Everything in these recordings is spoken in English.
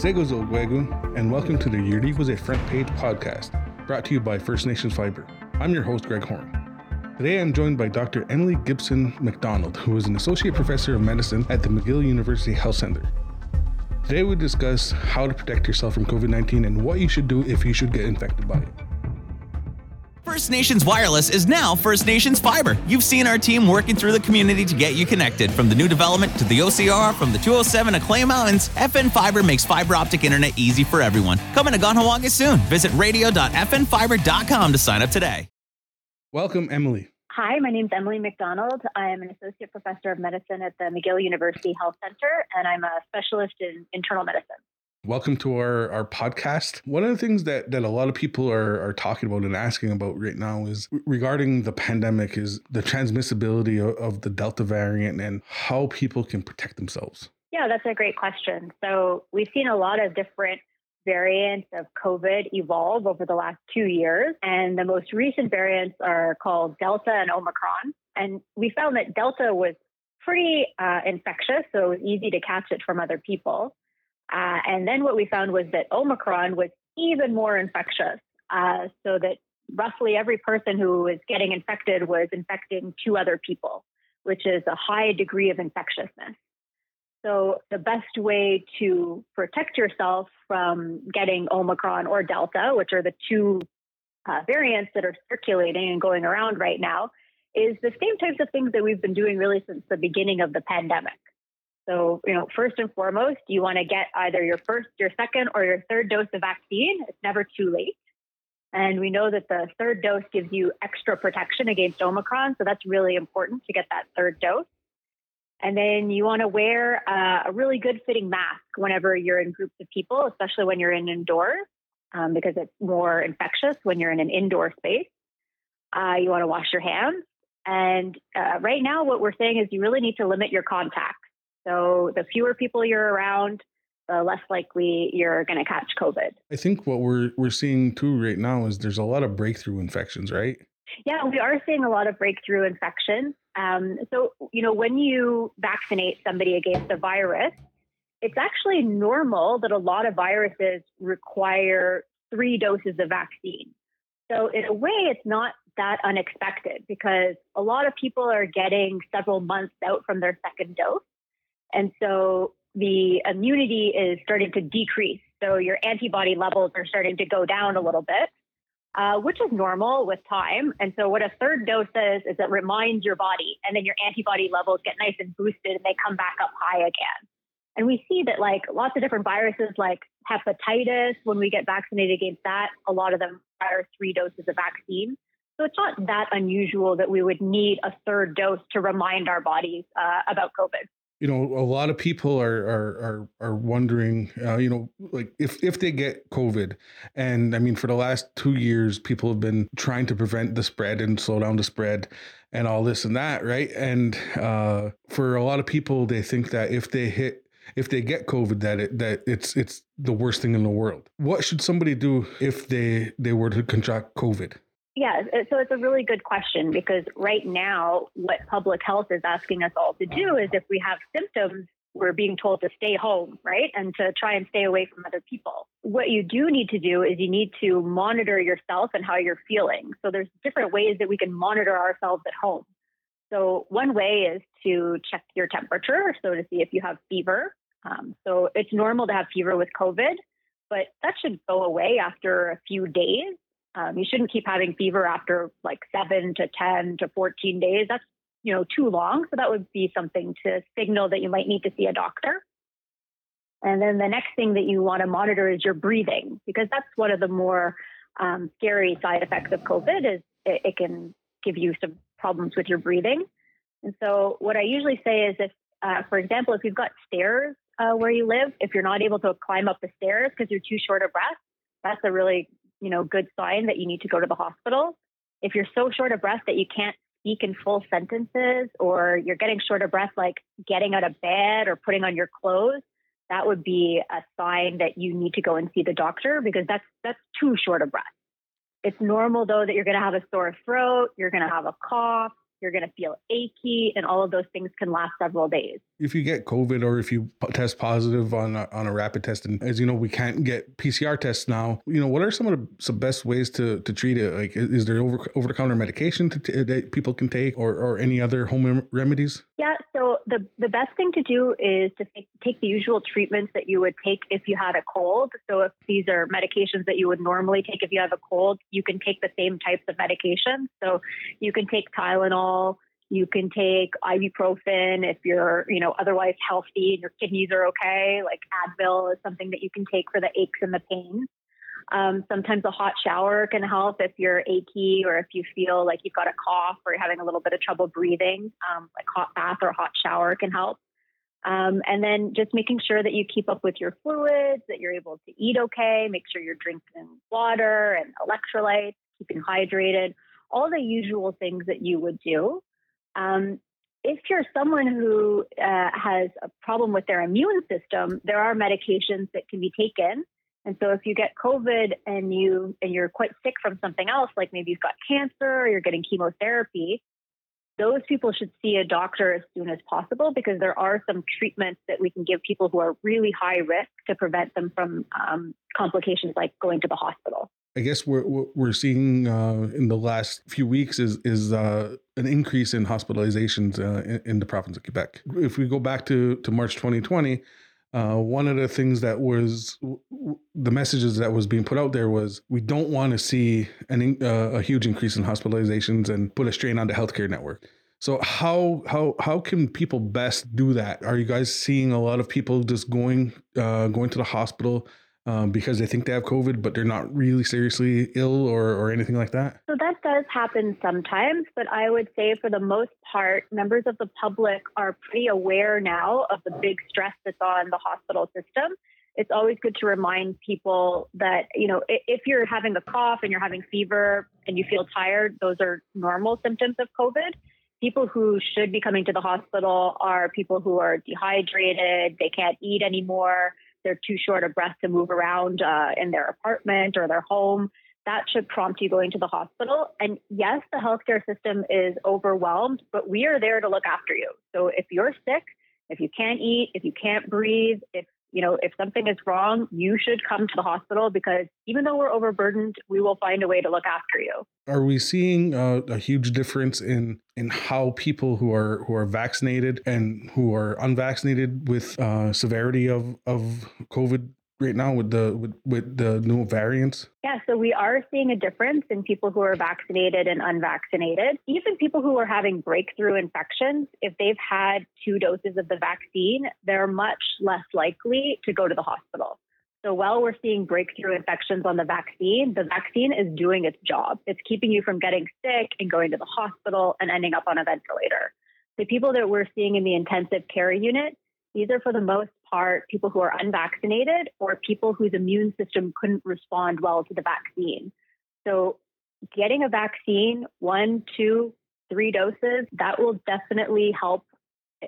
Segozo Guegu, and welcome to the Yuri Was a Front Page podcast, brought to you by First Nations Fiber. I'm your host, Greg Horn. Today I'm joined by Dr. Emily Gibson McDonald, who is an associate professor of medicine at the McGill University Health Center. Today we discuss how to protect yourself from COVID 19 and what you should do if you should get infected by it. First Nations Wireless is now First Nations Fiber. You've seen our team working through the community to get you connected. From the new development to the OCR, from the 207 to Clay Mountains, FN Fiber makes fiber optic internet easy for everyone. Coming to Kahnawake soon. Visit radio.fnfiber.com to sign up today. Welcome, Emily. Hi, my name is Emily McDonald. I am an associate professor of medicine at the McGill University Health Center, and I'm a specialist in internal medicine. Welcome to our, our podcast. One of the things that, that a lot of people are, are talking about and asking about right now is regarding the pandemic is the transmissibility of, of the Delta variant and how people can protect themselves. Yeah, that's a great question. So we've seen a lot of different variants of COVID evolve over the last two years. And the most recent variants are called Delta and Omicron. And we found that Delta was pretty uh, infectious, so it was easy to catch it from other people. Uh, and then what we found was that Omicron was even more infectious, uh, so that roughly every person who was getting infected was infecting two other people, which is a high degree of infectiousness. So, the best way to protect yourself from getting Omicron or Delta, which are the two uh, variants that are circulating and going around right now, is the same types of things that we've been doing really since the beginning of the pandemic. So, you know, first and foremost, you want to get either your first, your second, or your third dose of vaccine. It's never too late. And we know that the third dose gives you extra protection against Omicron. So that's really important to get that third dose. And then you want to wear uh, a really good fitting mask whenever you're in groups of people, especially when you're in indoors, um, because it's more infectious when you're in an indoor space. Uh, you want to wash your hands. And uh, right now, what we're saying is you really need to limit your contacts. So the fewer people you're around, the less likely you're going to catch COVID. I think what we're we're seeing too right now is there's a lot of breakthrough infections, right? Yeah, we are seeing a lot of breakthrough infections. Um, so you know, when you vaccinate somebody against a virus, it's actually normal that a lot of viruses require three doses of vaccine. So in a way, it's not that unexpected because a lot of people are getting several months out from their second dose. And so the immunity is starting to decrease. So your antibody levels are starting to go down a little bit, uh, which is normal with time. And so what a third dose does is it reminds your body, and then your antibody levels get nice and boosted and they come back up high again. And we see that like lots of different viruses like hepatitis, when we get vaccinated against that, a lot of them require three doses of vaccine. So it's not that unusual that we would need a third dose to remind our bodies uh, about COVID you know a lot of people are are are, are wondering uh, you know like if if they get covid and i mean for the last two years people have been trying to prevent the spread and slow down the spread and all this and that right? And uh, for a lot of people they think that if they hit if they get covid that it that it's it's the worst thing in the world. What should somebody do if they they were to contract covid yeah, so it's a really good question because right now, what public health is asking us all to do is if we have symptoms, we're being told to stay home, right? And to try and stay away from other people. What you do need to do is you need to monitor yourself and how you're feeling. So there's different ways that we can monitor ourselves at home. So one way is to check your temperature, so to see if you have fever. Um, so it's normal to have fever with COVID, but that should go away after a few days. Um, you shouldn't keep having fever after like seven to 10 to 14 days. That's, you know, too long. So that would be something to signal that you might need to see a doctor. And then the next thing that you want to monitor is your breathing, because that's one of the more um, scary side effects of COVID is it, it, can give you some problems with your breathing. And so what I usually say is if, uh, for example, if you've got stairs uh, where you live, if you're not able to climb up the stairs because you're too short of breath, that's a really you know, good sign that you need to go to the hospital. If you're so short of breath that you can't speak in full sentences or you're getting short of breath, like getting out of bed or putting on your clothes, that would be a sign that you need to go and see the doctor because that's that's too short of breath. It's normal though that you're going to have a sore throat, you're going to have a cough, you're going to feel achy, and all of those things can last several days. If you get COVID or if you test positive on a, on a rapid test, and as you know, we can't get PCR tests now. You know, what are some of the some best ways to to treat it? Like, is there over over the counter medication to that people can take, or or any other home remedies? Yeah. So the the best thing to do is to take, the usual treatments that you would take if you had a cold. So if these are medications that you would normally take if you have a cold, you can take the same types of medications. So you can take Tylenol. You can take ibuprofen if you're, you know, otherwise healthy and your kidneys are okay. Like Advil is something that you can take for the aches and the pains. Um, sometimes a hot shower can help if you're achy or if you feel like you've got a cough or you're having a little bit of trouble breathing. Um, like hot bath or hot shower can help. Um, and then just making sure that you keep up with your fluids, that you're able to eat okay, make sure you're drinking water and electrolytes, keeping hydrated, all the usual things that you would do. Um, if you're someone who uh, has a problem with their immune system, there are medications that can be taken. And so if you get COVID and you and you're quite sick from something else, like maybe you've got cancer or you're getting chemotherapy, those people should see a doctor as soon as possible because there are some treatments that we can give people who are really high risk to prevent them from um, complications like going to the hospital. I guess we're we're seeing uh, in the last few weeks is is uh, an increase in hospitalizations uh, in, in, the province of Quebec. If we go back to to March 2020, uh, one of the things that was the messages that was being put out there was we don't want to see an, uh, a huge increase in hospitalizations and put a strain on the healthcare network. So how how how can people best do that? Are you guys seeing a lot of people just going uh, going to the hospital um, because they think they have COVID, but they're not really seriously ill or, or anything like that? So that does happen sometimes, but I would say for the most part, members of the public are pretty aware now of the big stress that's on the hospital system. It's always good to remind people that, you know, if you're having a cough and you're having fever and you feel tired, those are normal symptoms of COVID people who should be coming to the hospital are people who are dehydrated, they can't eat anymore, they're too short of breath to move around uh, in their apartment or their home, that should prompt you going to the hospital. And yes, the healthcare system is overwhelmed, but we are there to look after you. So if you're sick, if you can't eat, if you can't breathe, if you know, if something is wrong, you should come to the hospital because even though we're overburdened, we will find a way to look after you. Are we seeing uh, a huge difference in in how people who are who are vaccinated and who are unvaccinated with uh, severity of of COVID right now with the with, with the new variants? Yeah, so we are seeing a difference in people who are vaccinated and unvaccinated. Even people who are having breakthrough infections, if they've had two doses of the vaccine, they're much less likely to go to the hospital. So while we're seeing breakthrough infections on the vaccine, the vaccine is doing its job. It's keeping you from getting sick and going to the hospital and ending up on a ventilator. The people that we're seeing in the intensive care unit, these are for the most part people who are unvaccinated or people whose immune system couldn't respond well to the vaccine. So, getting a vaccine, one, two, three doses, that will definitely help,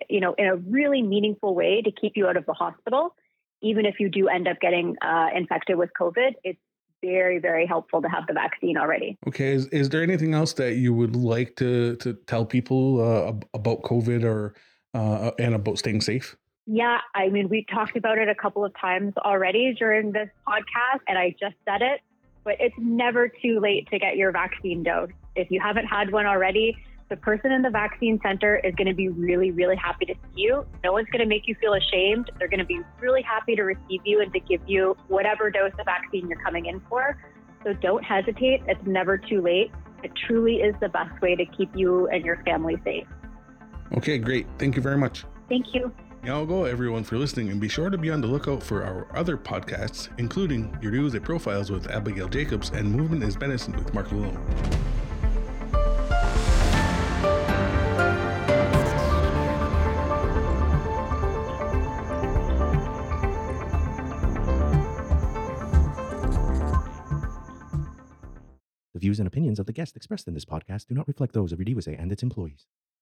you know, in a really meaningful way to keep you out of the hospital. Even if you do end up getting uh, infected with COVID, it's very, very helpful to have the vaccine already. Okay. Is, is there anything else that you would like to, to tell people uh, about COVID or uh, and about staying safe? Yeah, I mean, we talked about it a couple of times already during this podcast, and I just said it, but it's never too late to get your vaccine dose. If you haven't had one already, the person in the vaccine center is going to be really, really happy to see you. No one's going to make you feel ashamed. They're going to be really happy to receive you and to give you whatever dose of vaccine you're coming in for. So don't hesitate. It's never too late. It truly is the best way to keep you and your family safe. Okay, great. Thank you very much. Thank you. Yaogo everyone for listening and be sure to be on the lookout for our other podcasts, including Your News Profiles with Abigail Jacobs and Movement is Medicine with Mark Lalone. The views and opinions of the guests expressed in this podcast do not reflect those of Redeewase and its employees.